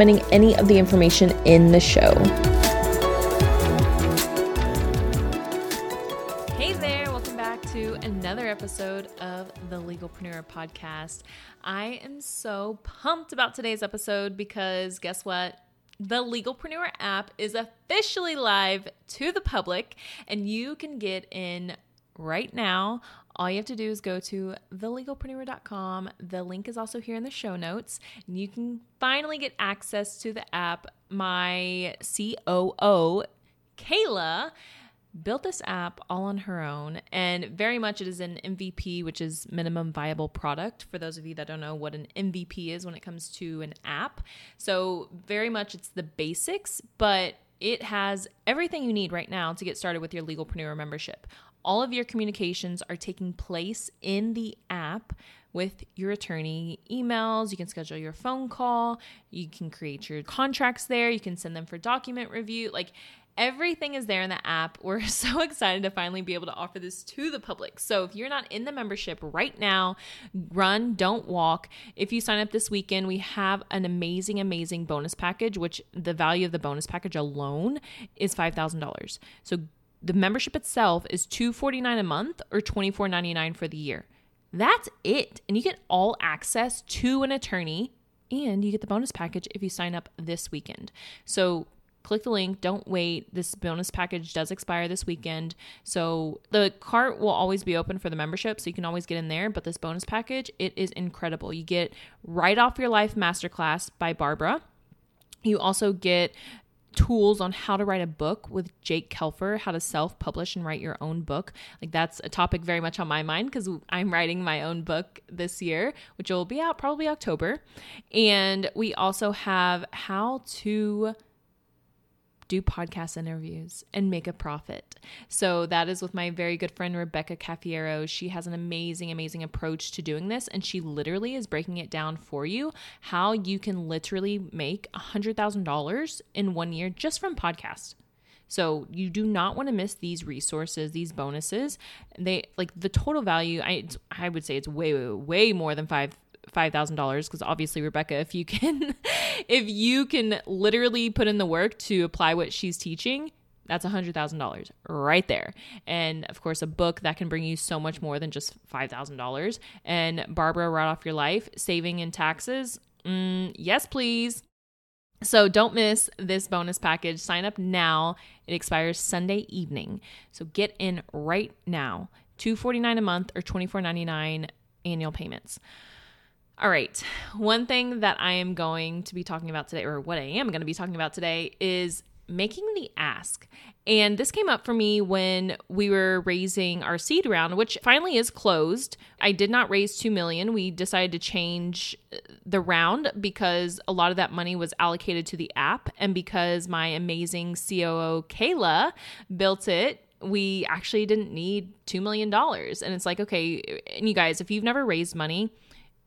any of the information in the show. Hey there, welcome back to another episode of the Legalpreneur Podcast. I am so pumped about today's episode because guess what? The Legalpreneur app is officially live to the public, and you can get in right now. All you have to do is go to thelegalpreneur.com. The link is also here in the show notes. And you can finally get access to the app. My COO, Kayla, built this app all on her own and very much it is an MVP which is minimum viable product for those of you that don't know what an MVP is when it comes to an app so very much it's the basics but it has everything you need right now to get started with your legalpreneur membership all of your communications are taking place in the app with your attorney emails. You can schedule your phone call. You can create your contracts there. You can send them for document review. Like Everything is there in the app. We're so excited to finally be able to offer this to the public. So if you're not in the membership right now, run, don't walk. If you sign up this weekend, we have an amazing, amazing bonus package, which the value of the bonus package alone is $5,000. So the membership itself is 249 a month or $24.99 for the year. That's it. And you get all access to an attorney and you get the bonus package if you sign up this weekend. So click the link. Don't wait. This bonus package does expire this weekend. So the cart will always be open for the membership, so you can always get in there. But this bonus package, it is incredible. You get Write Off Your Life Masterclass by Barbara. You also get tools on how to write a book with Jake Kelfer, how to self publish and write your own book. Like, that's a topic very much on my mind because I'm writing my own book this year, which will be out probably October. And we also have how to do podcast interviews and make a profit. So that is with my very good friend Rebecca Caffiero. She has an amazing, amazing approach to doing this, and she literally is breaking it down for you how you can literally make $100,000 in one year just from podcasts. So you do not want to miss these resources, these bonuses. They like the total value. I I would say it's way way, way more than five $5,000 because obviously Rebecca if you can if you can literally put in the work to apply what she's teaching that's $100,000 right there. And of course, a book that can bring you so much more than just $5,000. And Barbara, Write Off Your Life, Saving in Taxes. Mm, yes, please. So don't miss this bonus package. Sign up now. It expires Sunday evening. So get in right now. 249 a month or $24.99 annual payments. All right. One thing that I am going to be talking about today, or what I am going to be talking about today, is making the ask. And this came up for me when we were raising our seed round, which finally is closed. I did not raise 2 million. We decided to change uh, the round because a lot of that money was allocated to the app and because my amazing COO Kayla built it we actually didn't need $2 million. And it's like, okay, and you guys, if you've never raised money,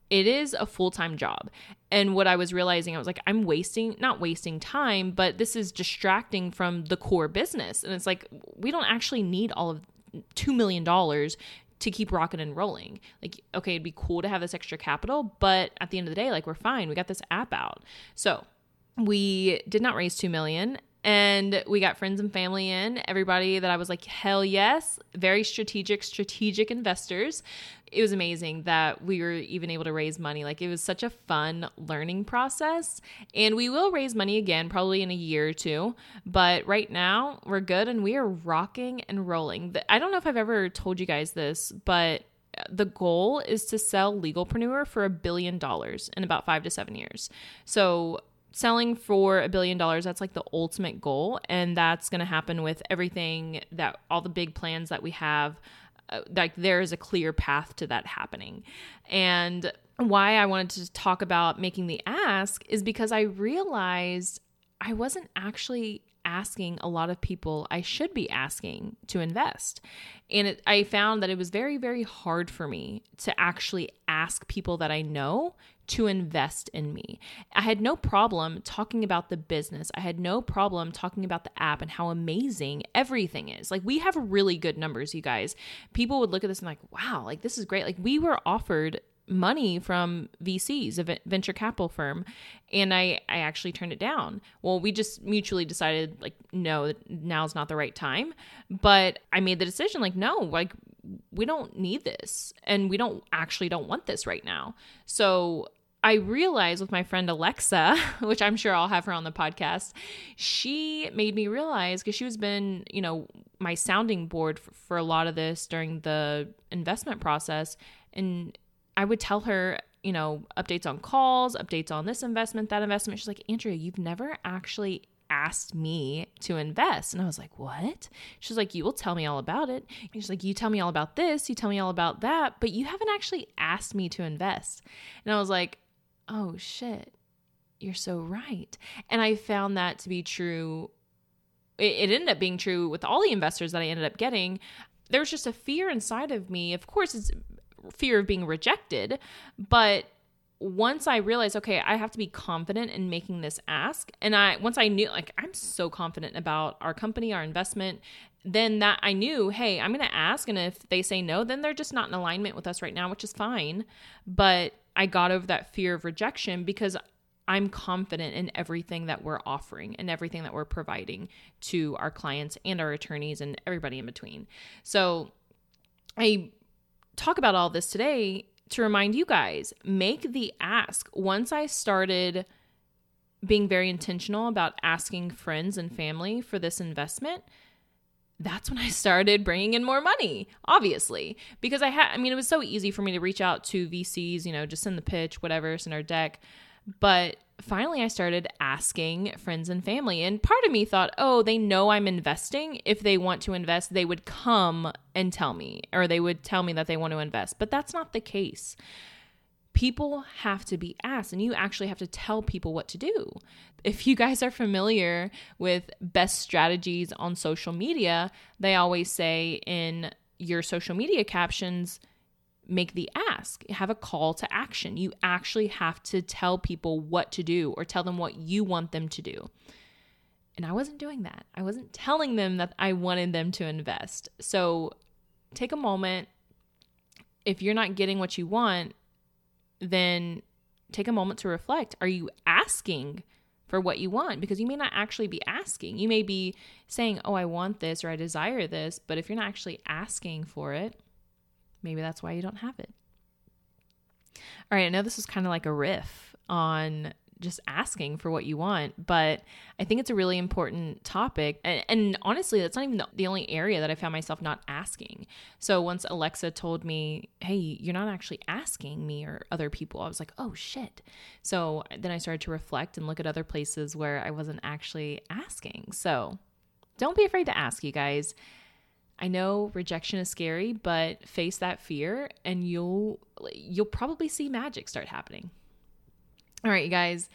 it is a full-time job. And what i was realizing i was like i'm wasting not wasting time but this is distracting from the core business. And it's like we don't actually need all of $2 million to keep rocking and rolling. Like okay it'd be cool to have this extra capital but at the end of the day like we're fine. We got this app out. So we did not raise 2 million and we got friends and family in. Everybody that i was like hell yes. Very strategic strategic investors. It was amazing that we were even able to raise money. Like it was such a fun learning process. And we will raise money again probably in a year or two. But right now we're good and we are rocking and rolling. I don't know if i've ever told you guys this but the goal is to sell legalpreneur for a billion dollars in about five to seven years. So selling for a billion dollars that's like the ultimate goal and that's going to happen with everything that all the big plans that we have uh, like there is a clear path to that happening. And why i wanted to talk about making the ask is because i realized i wasn't actually asking a lot of people I should be asking to invest. And it, I found that it was very, very hard for me to actually ask people that I know to invest in me. I had no problem talking about the business. I had no problem talking about the app and how amazing everything is. Like, we have really good numbers, you guys. People would look at this and, like, wow, like, this is great. Like, we were offered money from VCs, a venture capital firm, and I I actually turned it down. Well, we just mutually decided like no, now's not the right time. But I made the decision like no, like we don't need this and we don't actually don't want this right now. So I realized with my friend Alexa, which I'm sure I'll have her on the podcast, she made me realize because she was been, you know, my sounding board for, for, a lot of this during the investment process. And I would tell her, you know, updates on calls, updates on this investment, that investment. She's like, Andrea, you've never actually asked me to invest. And I was like, What? She's like, You will tell me all about it. And she's like, You tell me all about this, you tell me all about that, but you haven't actually asked me to invest. And I was like, oh shit, you're so right. And I found that to be true. It, it ended up being true with all the investors that I ended up getting. There was just a fear inside of me. Of course, it's fear of being rejected, but once I realized, okay, I have to be confident in making this ask, and I once I knew, like, I'm so confident about our company, our investment, then that I knew, hey, I'm going to ask, and if they say no, then they're just not in alignment with us right now, which is fine. But I got over that fear of rejection because I'm confident in everything that we're offering and everything that we're providing to our clients and our attorneys and everybody in between. So I talk about all this today to remind you guys make the ask. Once I started being very intentional about asking friends and family for this investment, that's when I started bringing in more money, obviously, because I had, I mean, it was so easy for me to reach out to VCs, you know, just send the pitch, whatever, send our deck. But finally, I started asking friends and family. And part of me thought, oh, they know I'm investing. If they want to invest, they would come and tell me, or they would tell me that they want to invest. But that's not the case people have to be asked and you actually have to tell people what to do. If you guys are familiar with best strategies on social media, they always say in your social media captions, make the ask, have a call to action. You actually have to tell people what to do or tell them what you want them to do. And I wasn't doing that. I wasn't telling them that I wanted them to invest. So take a moment. If you're not getting what you want, then take a moment to reflect. Are you asking for what you want? Because you may not actually be asking. You may be saying, Oh, I want this or I desire this. But if you're not actually asking for it, maybe that's why you don't have it. All right, I know this is kind of like a riff on just asking for what you want. But I think it's a really important topic. And, and, honestly, that's not even the only area that I found myself not asking. So once Alexa told me, hey, you're not actually asking me or other people, I was like, oh shit. So then I started to reflect and look at other places where I wasn't actually asking. So don't be afraid to ask, you guys. I know rejection is scary, but face that fear and you'll you'll probably see magic start happening. All right, you guys,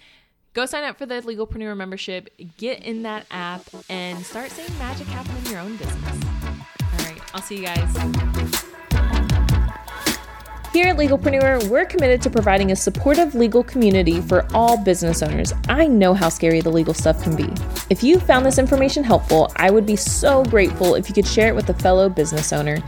go sign up for the Legalpreneur membership, get in that app, and start seeing magic happen in your own business. All right, I'll see you guys. Here at Legalpreneur, we're committed to providing a supportive legal community for all business owners. I know how scary the legal stuff can be. If you found this information helpful, I would be so grateful if you could share it with a fellow business owner.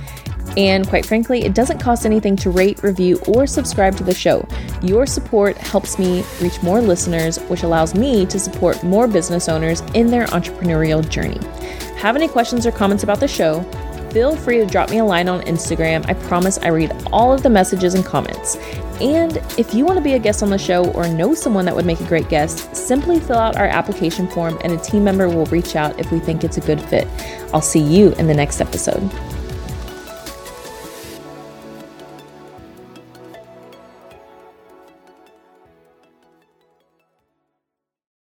And quite frankly, it doesn't cost anything to rate, review, or subscribe to the show. Your support helps me reach more listeners, which allows me to support more business owners in their entrepreneurial journey. Have any questions or comments about the show? feel free to drop me a line on Instagram. I promise I read all of the messages and comments. And if you want to be a guest on the show or know someone that would make a great guest, simply fill out our application form and a team member will reach out if we think it's a good fit. I'll see you in the next episode.